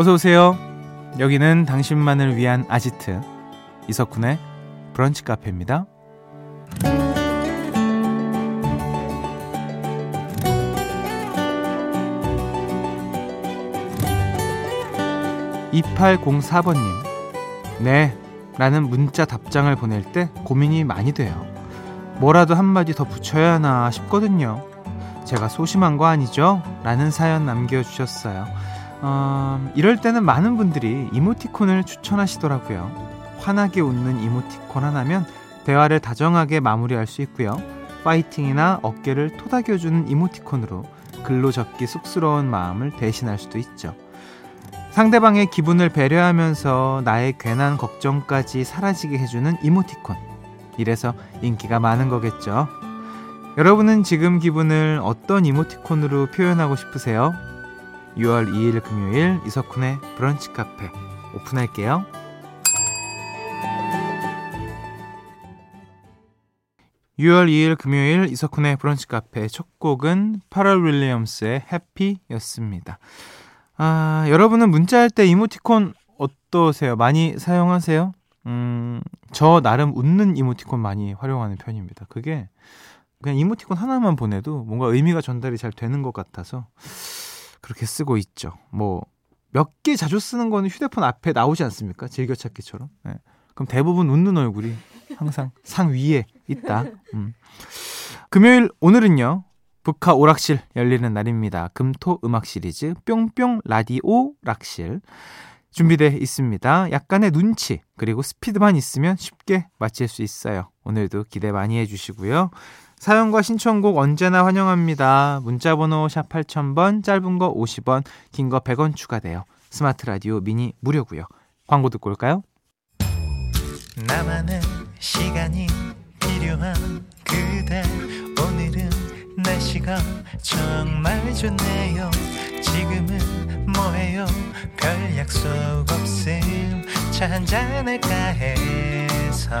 어서 오세요. 여기는 당신만을 위한 아지트 이석훈의 브런치 카페입니다. 2804번님. 네. 라는 문자 답장을 보낼 때 고민이 많이 돼요. 뭐라도 한마디 더 붙여야 하나 싶거든요. 제가 소심한 거 아니죠? 라는 사연 남겨주셨어요. 어, 이럴 때는 많은 분들이 이모티콘을 추천하시더라고요. 환하게 웃는 이모티콘 하나면 대화를 다정하게 마무리할 수 있고요. 파이팅이나 어깨를 토닥여주는 이모티콘으로 글로 적기 쑥스러운 마음을 대신할 수도 있죠. 상대방의 기분을 배려하면서 나의 괜한 걱정까지 사라지게 해주는 이모티콘. 이래서 인기가 많은 거겠죠. 여러분은 지금 기분을 어떤 이모티콘으로 표현하고 싶으세요? 6월 2일 금요일 이석훈의 브런치 카페 오픈할게요. 6월 2일 금요일 이석훈의 브런치 카페 첫 곡은 파럴 윌리엄스의 해피였습니다. 아, 여러분은 문자할 때 이모티콘 어떠세요? 많이 사용하세요? 음, 저 나름 웃는 이모티콘 많이 활용하는 편입니다. 그게 그냥 이모티콘 하나만 보내도 뭔가 의미가 전달이 잘 되는 것 같아서 그렇게 쓰고 있죠. 뭐, 몇 개 자주 쓰는 거는 휴대폰 앞에 나오지 않습니까? 즐겨찾기처럼. 네. 그럼 대부분 웃는 얼굴이 항상 상 위에 있다. 음. 금요일, 오늘은요, 북카 오락실 열리는 날입니다. 금토 음악 시리즈 뿅뿅 라디오 락실 준비돼 있습니다. 약간의 눈치 그리고 스피드만 있으면 쉽게 맞힐 수 있어요. 오늘도 기대 많이 해주시고요. 사연과 신청곡 언제나 환영합니다. 문자번호 샵 8000번, 짧은 거 50원, 긴 거 100원 추가돼요. 스마트 라디오 미니 무료고요. 광고 듣고 올까요? 나만의 시간이 필요한 그대 오늘은 날씨가 정말 좋네요 지금은 뭐해요 별 약속 없음 차 한잔할까 해서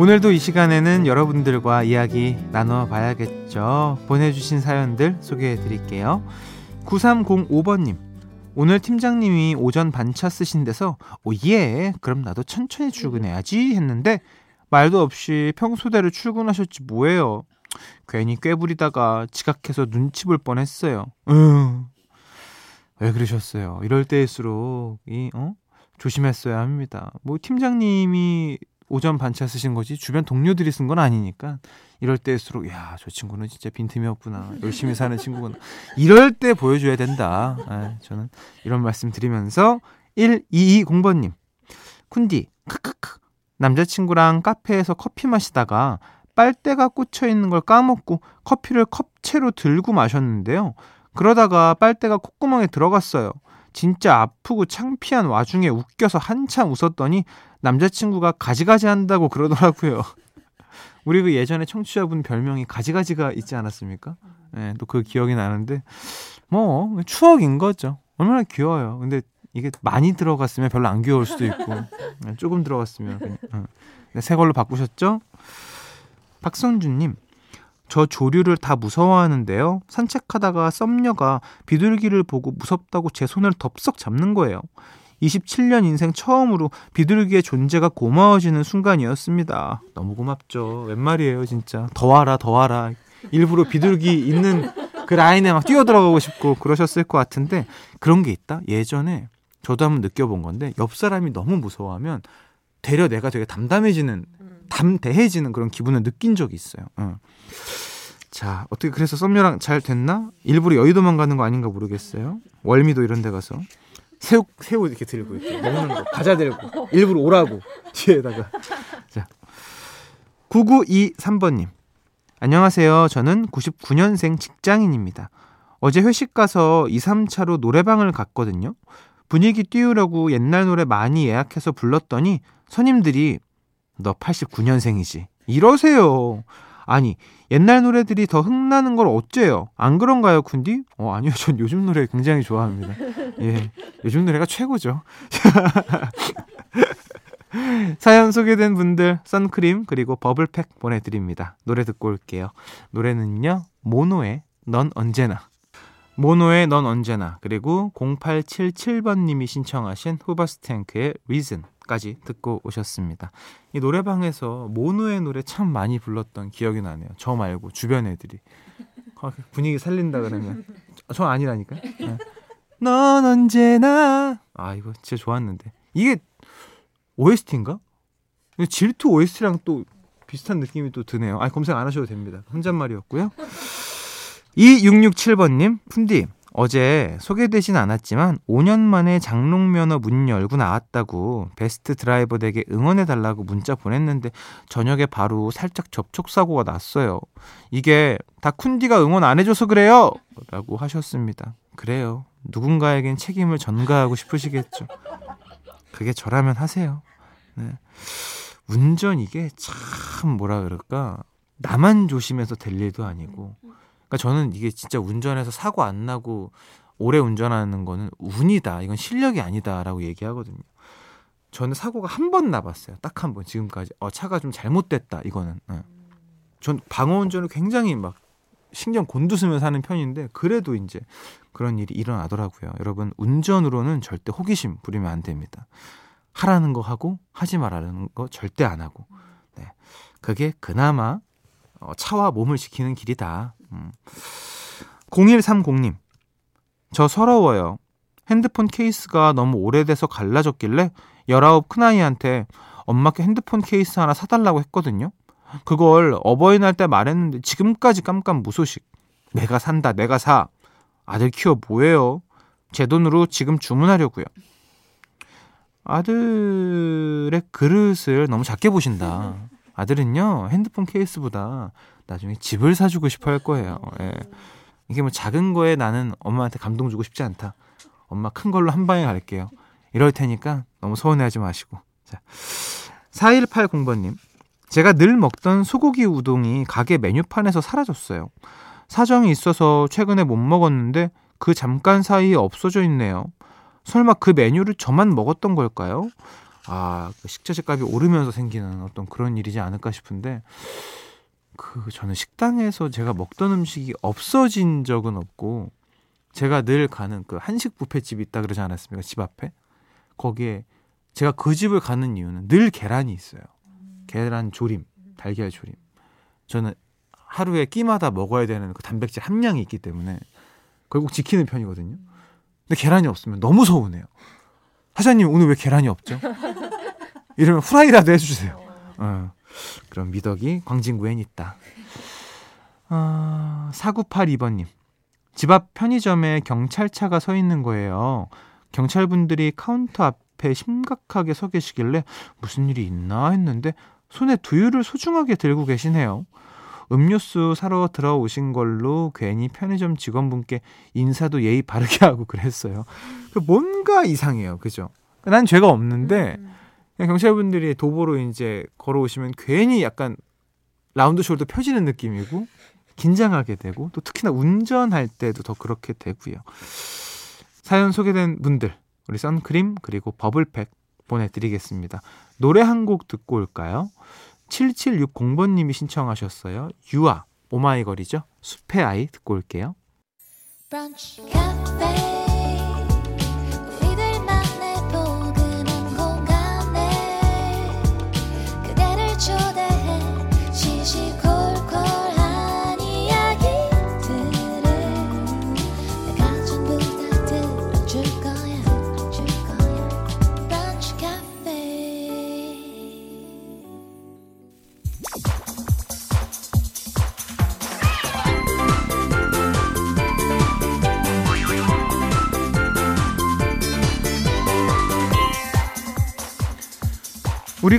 오늘도 이 시간에는 여러분들과 이야기 나눠봐야겠죠. 보내주신 사연들 소개해 드릴게요. 9305번님. 오늘 팀장님이 오전 반차 쓰신 데서 오 예, 그럼 나도 천천히 출근해야지 했는데 말도 없이 평소대로 출근하셨지 뭐예요. 괜히 꾀부리다가 지각해서 눈치 볼 뻔했어요. 음. 왜 그러셨어요? 이럴 때일수록 이 어? 조심했어야 합니다. 뭐 팀장님이 오전 반차 쓰신 거지 주변 동료들이 쓴 건 아니니까 이럴 때일수록 야 저 친구는 진짜 빈틈이 없구나 열심히 사는 친구구나 이럴 때 보여줘야 된다. 아, 저는 이런 말씀 드리면서 1220번님 쿤디 크크크 남자친구랑 카페에서 커피 마시다가 빨대가 꽂혀 있는 걸 까먹고 커피를 컵채로 들고 마셨는데요. 그러다가 빨대가 콧구멍에 들어갔어요. 진짜 아프고 창피한 와중에 웃겨서 한참 웃었더니 남자친구가 가지가지 한다고 그러더라고요. 우리 그 예전에 청취자분 별명이 가지가지가 있지 않았습니까? 네, 또 그 기억이 나는데 뭐 추억인 거죠. 얼마나 귀여워요. 근데 이게 많이 들어갔으면 별로 안 귀여울 수도 있고 네, 조금 들어갔으면 그냥 어. 네, 새 걸로 바꾸셨죠? 박성준님, 저 조류를 다 무서워하는데요. 산책하다가 썸녀가 비둘기를 보고 무섭다고 제 손을 덥석 잡는 거예요. 27년 인생 처음으로 비둘기의 존재가 고마워지는 순간이었습니다. 너무 고맙죠. 웬 말이에요, 진짜. 더 와라, 더 와라. 일부러 비둘기 있는 그 라인에 막 뛰어 들어가고 싶고 그러셨을 것 같은데 그런 게 있다. 예전에 저도 한번 느껴본 건데 옆 사람이 너무 무서워하면 되려 내가 되게 담담해지는 담대해지는 그런 기분을 느낀 적이 있어요. 어. 자, 어떻게 그래서 썸녀랑 잘 됐나? 일부러 여의도만 가는 거 아닌가 모르겠어요. 월미도 이런 데 가서 새우 새우 이렇게 들고 이렇게 먹는 거 과자 들고 일부러 오라고 뒤에다가 자 9923번 님. 안녕하세요. 저는 99년생 직장인입니다. 어제 회식 가서 2, 3차로 노래방을 갔거든요. 분위기 띄우려고 옛날 노래 많이 예약해서 불렀더니 선임들이 너 89년생이지. 이러세요. 아니, 옛날 노래들이 더 흥나는 걸 어째요? 안 그런가요, 쿤디? 어, 아니요. 전 요즘 노래 굉장히 좋아합니다. 예. 요즘 노래가 최고죠. 사연 소개된 분들 선크림 그리고 버블팩 보내드립니다. 노래 듣고 올게요. 노래는요. 모노의 넌 언제나 모노의 넌 언제나 그리고 0877번님이 신청하신 후버스탱크의 Reason까지 듣고 오셨습니다. 이 노래방에서 모노의 노래 참 많이 불렀던 기억이 나네요. 저 말고 주변 애들이 아, 분위기 살린다 그러면 저 아니라니까. 네. 넌 언제나 아 이거 진짜 좋았는데 이게 OST인가? 질투 OST랑 또 비슷한 느낌이 또 드네요. 아 검색 안 하셔도 됩니다. 혼잣말이었고요. 2667번님, 푼디, 어제 소개되진 않았지만 5년 만에 장롱면허 문 열고 나왔다고 베스트 드라이버 댁에 응원해달라고 문자 보냈는데 저녁에 바로 살짝 접촉사고가 났어요. 이게 다 쿤디가 응원 안 해줘서 그래요! 라고 하셨습니다. 그래요. 누군가에겐 책임을 전가하고 싶으시겠죠. 그게 저라면 하세요. 네. 운전 이게 참 뭐라 그럴까 나만 조심해서 될 일도 아니고 그러니까 저는 이게 진짜 운전해서 사고 안 나고 오래 운전하는 거는 운이다. 이건 실력이 아니다라고 얘기하거든요. 저는 사고가 한 번 나봤어요. 딱 한 번. 지금까지. 어 차가 좀 잘못됐다 이거는. 네. 전 방어 운전을 굉장히 막 신경 곤두서면서 하는 편인데 그래도 이제 그런 일이 일어나더라고요. 여러분 운전으로는 절대 호기심 부리면 안 됩니다. 하라는 거 하고 하지 말라는 거 절대 안 하고. 네. 그게 그나마 어, 차와 몸을 지키는 길이다. 음. 0130님 저 서러워요. 핸드폰 케이스가 너무 오래돼서 갈라졌길래 19 큰아이한테 엄마께 핸드폰 케이스 하나 사달라고 했거든요. 그걸 어버이날 때 말했는데 지금까지 깜깜 무소식. 내가 산다, 내가 사. 아들 키워 뭐예요? 제 돈으로 지금 주문하려고요. 아들의 그릇을 너무 작게 보신다. 아들은요, 핸드폰 케이스보다 나중에 집을 사주고 싶어 할 거예요. 예. 이게 뭐 작은 거에 나는 엄마한테 감동 주고 싶지 않다. 엄마 큰 걸로 한 방에 갈게요. 이럴 테니까 너무 서운해하지 마시고. 자, 4180번님. 제가 늘 먹던 소고기 우동이 가게 메뉴판에서 사라졌어요. 사정이 있어서 최근에 못 먹었는데 그 잠깐 사이에 없어져 있네요. 설마 그 메뉴를 저만 먹었던 걸까요? 아, 그 식자재 값이 오르면서 생기는 어떤 그런 일이지 않을까 싶은데 그 저는 식당에서 제가 먹던 음식이 없어진 적은 없고 제가 늘 가는 그 한식 뷔페집 있다 그러지 않았습니까? 집 앞에. 거기에 제가 그 집을 가는 이유는 늘 계란이 있어요. 계란 조림, 달걀 조림. 저는 하루에 끼마다 먹어야 되는 그 단백질 함량이 있기 때문에 결국 지키는 편이거든요. 근데 계란이 없으면 너무 서운해요. 사장님 오늘 왜 계란이 없죠? 이러면 후라이라도 해주세요. 어, 그럼 미덕이 광진구엔 있다. 어, 4982번님. 집 앞 편의점에 경찰차가 서 있는 거예요. 경찰분들이 카운터 앞에 심각하게 서 계시길래 무슨 일이 있나 했는데 손에 두유를 소중하게 들고 계시네요. 음료수 사러 들어오신 걸로 괜히 편의점 직원분께 인사도 예의 바르게 하고 그랬어요. 그 뭔가 이상해요. 그죠? 난 죄가 없는데 음. 경찰분들이 도보로 이제 걸어오시면 괜히 약간 round shoulder 펴지는 느낌이고 긴장하게 되고 또 특히나 운전할 때도 더 그렇게 되고요. 사연 소개된 분들 우리 선크림 그리고 버블팩 보내드리겠습니다. 노래 한 곡 듣고 올까요? 7760번님이 신청하셨어요. 유아 오마이걸이죠. 숲의 아이 듣고 올게요. 브런치,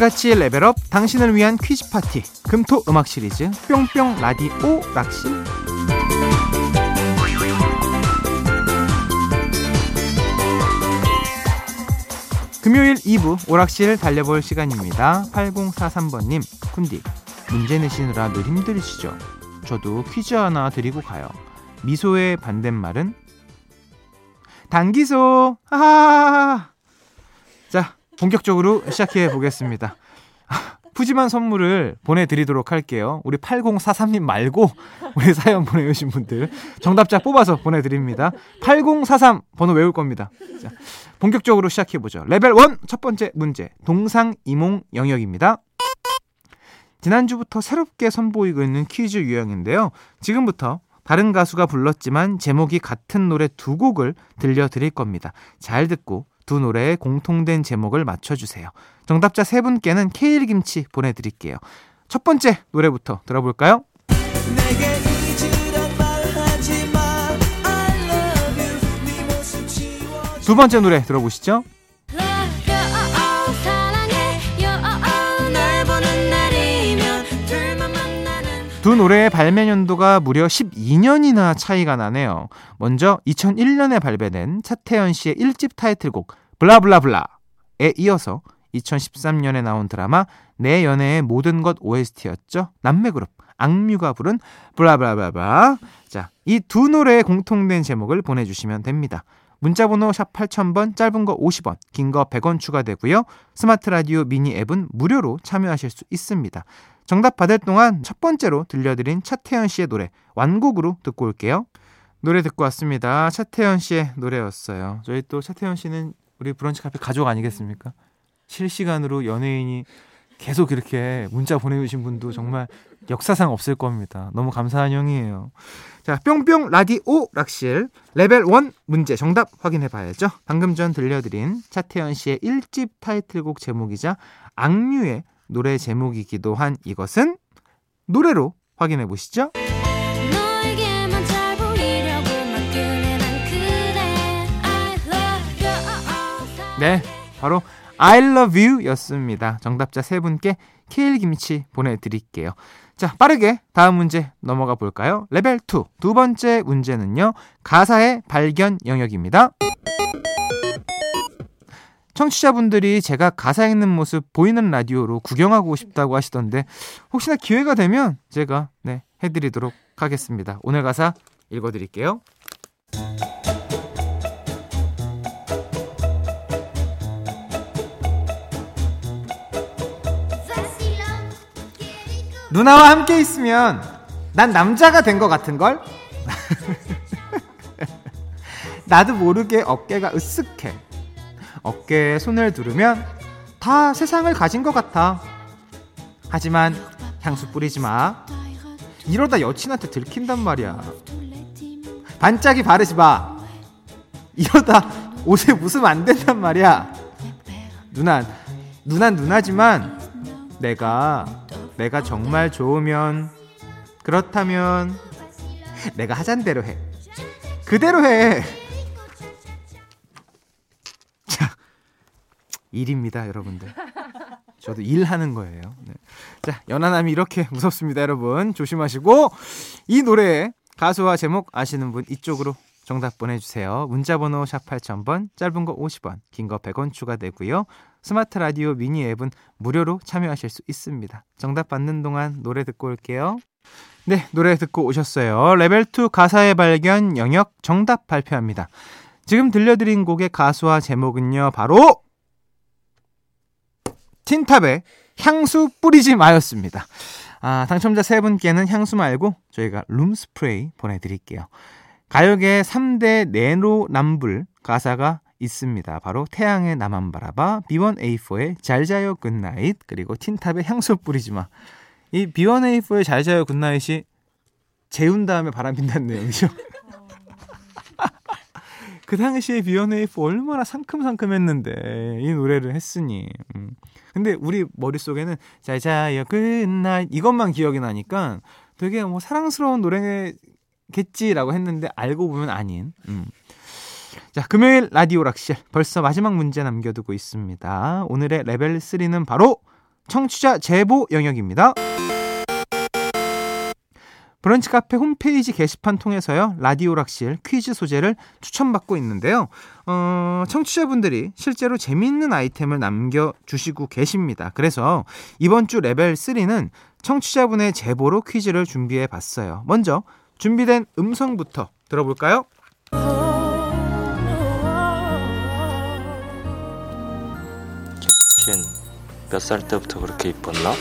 우리같이 level up 당신을 위한 퀴즈 파티 금토 음악 시리즈 뿅뿅 라디오 락실 금요일 2부 오락실 달려볼 시간입니다. 8043번님 쿤디 문제 내시느라 늘 힘들으시죠? 저도 퀴즈 하나 드리고 가요. 미소의 반대말은 당기소. 아. 자, 본격적으로 시작해 보겠습니다. 푸짐한 선물을 보내드리도록 할게요. 우리 8043님 말고 우리 사연 보내주신 분들 정답자 뽑아서 보내드립니다. 8043 번호 외울 겁니다. 자, 본격적으로 시작해보죠. 레벨 1 첫 번째 문제 동상이몽 영역입니다. 지난주부터 새롭게 선보이고 있는 퀴즈 유형인데요. 지금부터 다른 가수가 불렀지만 제목이 같은 노래 두 곡을 들려드릴 겁니다. 잘 듣고 두 노래의 공통된 제목을 맞춰주세요. 정답자 세 분께는 케일 김치 보내드릴게요. 첫 번째 노래부터 들어볼까요? 두 번째 노래 들어보시죠. 두 노래의 발매 연도가 무려 12년이나 차이가 나네요. 먼저 2001년에 발매된 차태현 씨의 1집 타이틀곡 블라블라블라에 이어서 2013년에 나온 드라마 내 연애의 모든 것 OST였죠. 남매그룹 악뮤가 부른 블라블라블라. 자, 이 두 노래의 공통된 제목을 보내주시면 됩니다. 문자번호 샵 8000번, 짧은 거 50원, 긴 거 100원 추가되고요. 스마트 라디오 미니 앱은 무료로 참여하실 수 있습니다. 정답 받을 동안 첫 번째로 들려드린 차태현 씨의 노래 완곡으로 듣고 올게요. 노래 듣고 왔습니다. 차태현 씨의 노래였어요. 저희 또 차태현 씨는 우리 브런치 카페 가족 아니겠습니까? 실시간으로 연예인이 계속 이렇게 문자 보내주신 분도 정말 역사상 없을 겁니다. 너무 감사한 형이에요. 자, 뿅뿅 라디오 락실 레벨 1 문제 정답 확인해 봐야죠. 방금 전 들려드린 차태현 씨의 1집 타이틀곡 제목이자 악뮤의 노래 제목이기도 한 이것은 노래로 확인해 보시죠. 네, 바로 I love you 였습니다. 정답자 세 분께 케일 김치 보내드릴게요. 자, 빠르게 다음 문제 넘어가 볼까요? 레벨 2. 두 번째 문제는요, 가사의 발견 영역입니다. 청취자분들이 제가 가사 읽는 모습 보이는 라디오로 구경하고 싶다고 하시던데 혹시나 기회가 되면 제가 네 해드리도록 하겠습니다. 오늘 가사 읽어드릴게요. 누나와 함께 있으면 난 남자가 된 것 같은 걸? 나도 모르게 어깨가 으쓱해. 어깨에 손을 두르면 다 세상을 가진 것 같아. 하지만 향수 뿌리지 마. 이러다 여친한테 들킨단 말이야. 반짝이 바르지 마. 이러다 옷에 묻으면 안 된단 말이야. 누나, 누난 누나지만 내가, 내가 정말 좋으면, 그렇다면 내가 하잔 대로 해. 그대로 해. 일입니다, 여러분들. 저도 일하는 거예요. 네. 자, 연하남이 이렇게 무섭습니다, 여러분. 조심하시고 이 노래 가수와 제목 아시는 분 이쪽으로 정답 보내주세요. 문자번호 샵 8000번, 짧은 거 50원, 긴 거 100원 추가되고요. 스마트 라디오 미니 앱은 무료로 참여하실 수 있습니다. 정답 받는 동안 노래 듣고 올게요. 네, 노래 듣고 오셨어요. 레벨 2 가사의 발견 영역 정답 발표합니다. 지금 들려드린 곡의 가수와 제목은요, 바로 틴탑의 향수 뿌리지 마였습니다. 아, 당첨자 세 분께는 향수 말고 저희가 룸 스프레이 보내드릴게요. 가요계 3대 네로남불 가사가 있습니다. 바로 태양의 나만 바라봐, B1A4의 잘 자요 good night, 그리고 틴탑의 향수 뿌리지 마. 이 B1A4의 잘 자요 굿나잇이 재운 다음에 바람 핀다는 내용이죠. 그 당시에 B1A4 얼마나 상큼상큼했는데 이 노래를 했으니. 음. 근데 우리 머릿속에는 자자여 끝나 이것만 기억이 나니까 되게 뭐 사랑스러운 노래겠지라고 했는데 알고 보면 아닌. 음. 자, 금요일 라디오 락실 벌써 마지막 문제 남겨두고 있습니다. 오늘의 레벨 3는 바로 청취자 제보 영역입니다. 브런치 카페 홈페이지 게시판 통해서요. 라디오 락실 퀴즈 소재를 추천받고 있는데요. 어, 청취자분들이 실제로 재미있는 아이템을 남겨주시고 계십니다. 그래서 이번 주 레벨 3는 청취자분의 제보로 퀴즈를 준비해 봤어요. 먼저 준비된 음성부터 들어볼까요? 몇 살 때부터 그렇게 이뻤나?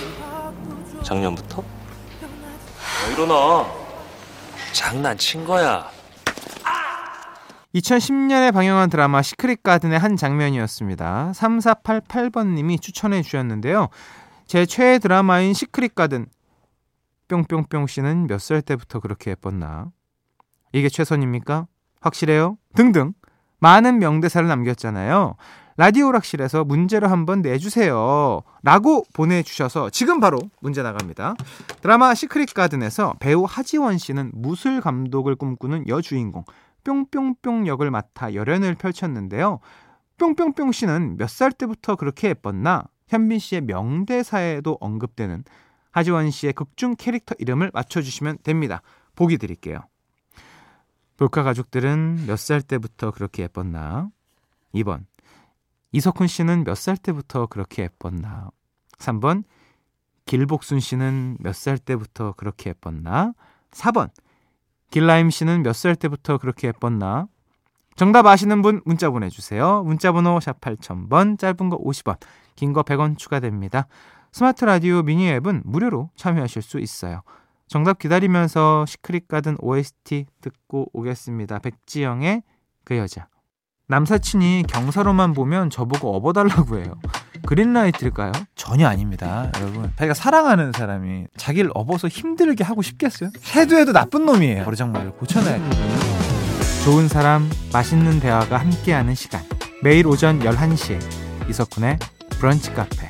작년부터? 왜 이러나? 장난친 거야. 2010년에 방영한 드라마 시크릿 가든의 한 장면이었습니다. 3488번님이 추천해 주셨는데요. 제 최애 드라마인 시크릿 가든 뿅뿅뿅 씨는 몇 살 때부터 그렇게 예뻤나? 이게 최선입니까? 확실해요? 등등 많은 명대사를 남겼잖아요. 라디오 락실에서 문제를 한번 내주세요. 라고 보내주셔서 지금 바로 문제 나갑니다. 드라마 시크릿 가든에서 배우 하지원 씨는 무술 감독을 꿈꾸는 여주인공 뿅뿅뿅 역을 맡아 열연을 펼쳤는데요. 뿅뿅뿅 씨는 몇 살 때부터 그렇게 예뻤나? 현빈 씨의 명대사에도 언급되는 하지원 씨의 극중 캐릭터 이름을 맞춰주시면 됩니다. 보기 드릴게요. 볼카 가족들은 몇 살 때부터 그렇게 예뻤나? 2번 이석훈 씨는 몇 살 때부터 그렇게 예뻤나? 3번 길복순 씨는 몇 살 때부터 그렇게 예뻤나? 4번 길라임 씨는 몇 살 때부터 그렇게 예뻤나? 정답 아시는 분 문자 보내주세요. 문자번호 샵 8000번, 짧은 거 50원, 긴 거 100원 추가됩니다. 스마트 라디오 미니 앱은 무료로 참여하실 수 있어요. 정답 기다리면서 시크릿 가든 OST 듣고 오겠습니다. 백지영의 그 여자. 남사친이 경사로만 보면 저보고 업어달라고 해요. 그린라이트일까요? 전혀 아닙니다, 여러분. 자기가 사랑하는 사람이 자기를 업어서 힘들게 하고 싶겠어요? 해도 해도 나쁜 놈이에요. 버르장머리를 고쳐놔야 돼. 좋은 사람, 맛있는 대화가 함께하는 시간. 매일 오전 11시에 이석훈의 브런치 카페.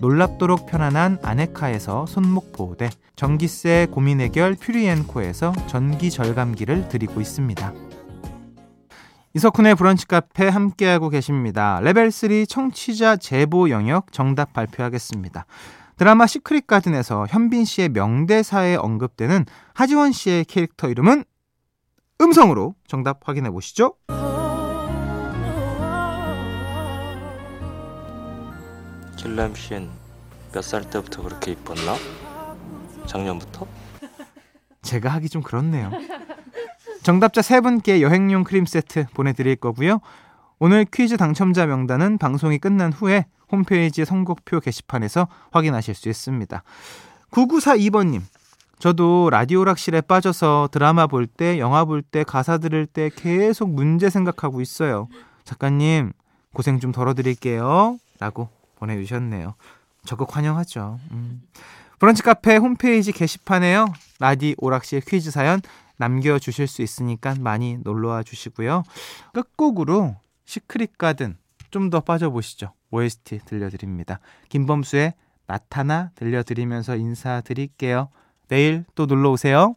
놀랍도록 편안한 아네카에서 손목 보호대, 전기세 고민 해결 퓨리엔코에서 전기 절감기를 드리고 있습니다. 이석훈의 브런치 카페 함께하고 계십니다. 레벨 3 청취자 제보 영역 정답 발표하겠습니다. 드라마 시크릿 가든에서 현빈 씨의 명대사에 언급되는 하지원 씨의 캐릭터 이름은 음성으로 정답 확인해 보시죠. 씨는 몇살 때부터 그렇게 이뻤나? 작년부터? 제가 하기 좀 그렇네요. 정답자 세 분께 여행용 크림 세트 보내드릴 거고요. 오늘 퀴즈 당첨자 명단은 방송이 끝난 후에 홈페이지 선곡표 게시판에서 확인하실 수 있습니다. 9942번님, 저도 라디오 락실에 빠져서 드라마 볼 때, 영화 볼 때, 가사 들을 때 계속 문제 생각하고 있어요. 작가님, 고생 좀 덜어드릴게요. 라고 보내주셨네요. 적극 환영하죠. 음. 브런치 카페 홈페이지 게시판에요. 라디오 락실 퀴즈 사연 남겨주실 수 있으니까 많이 놀러와 주시고요. 끝곡으로 시크릿 가든 좀 더 빠져보시죠. OST 들려드립니다. 김범수의 나타나 들려드리면서 인사드릴게요. 내일 또 놀러 오세요.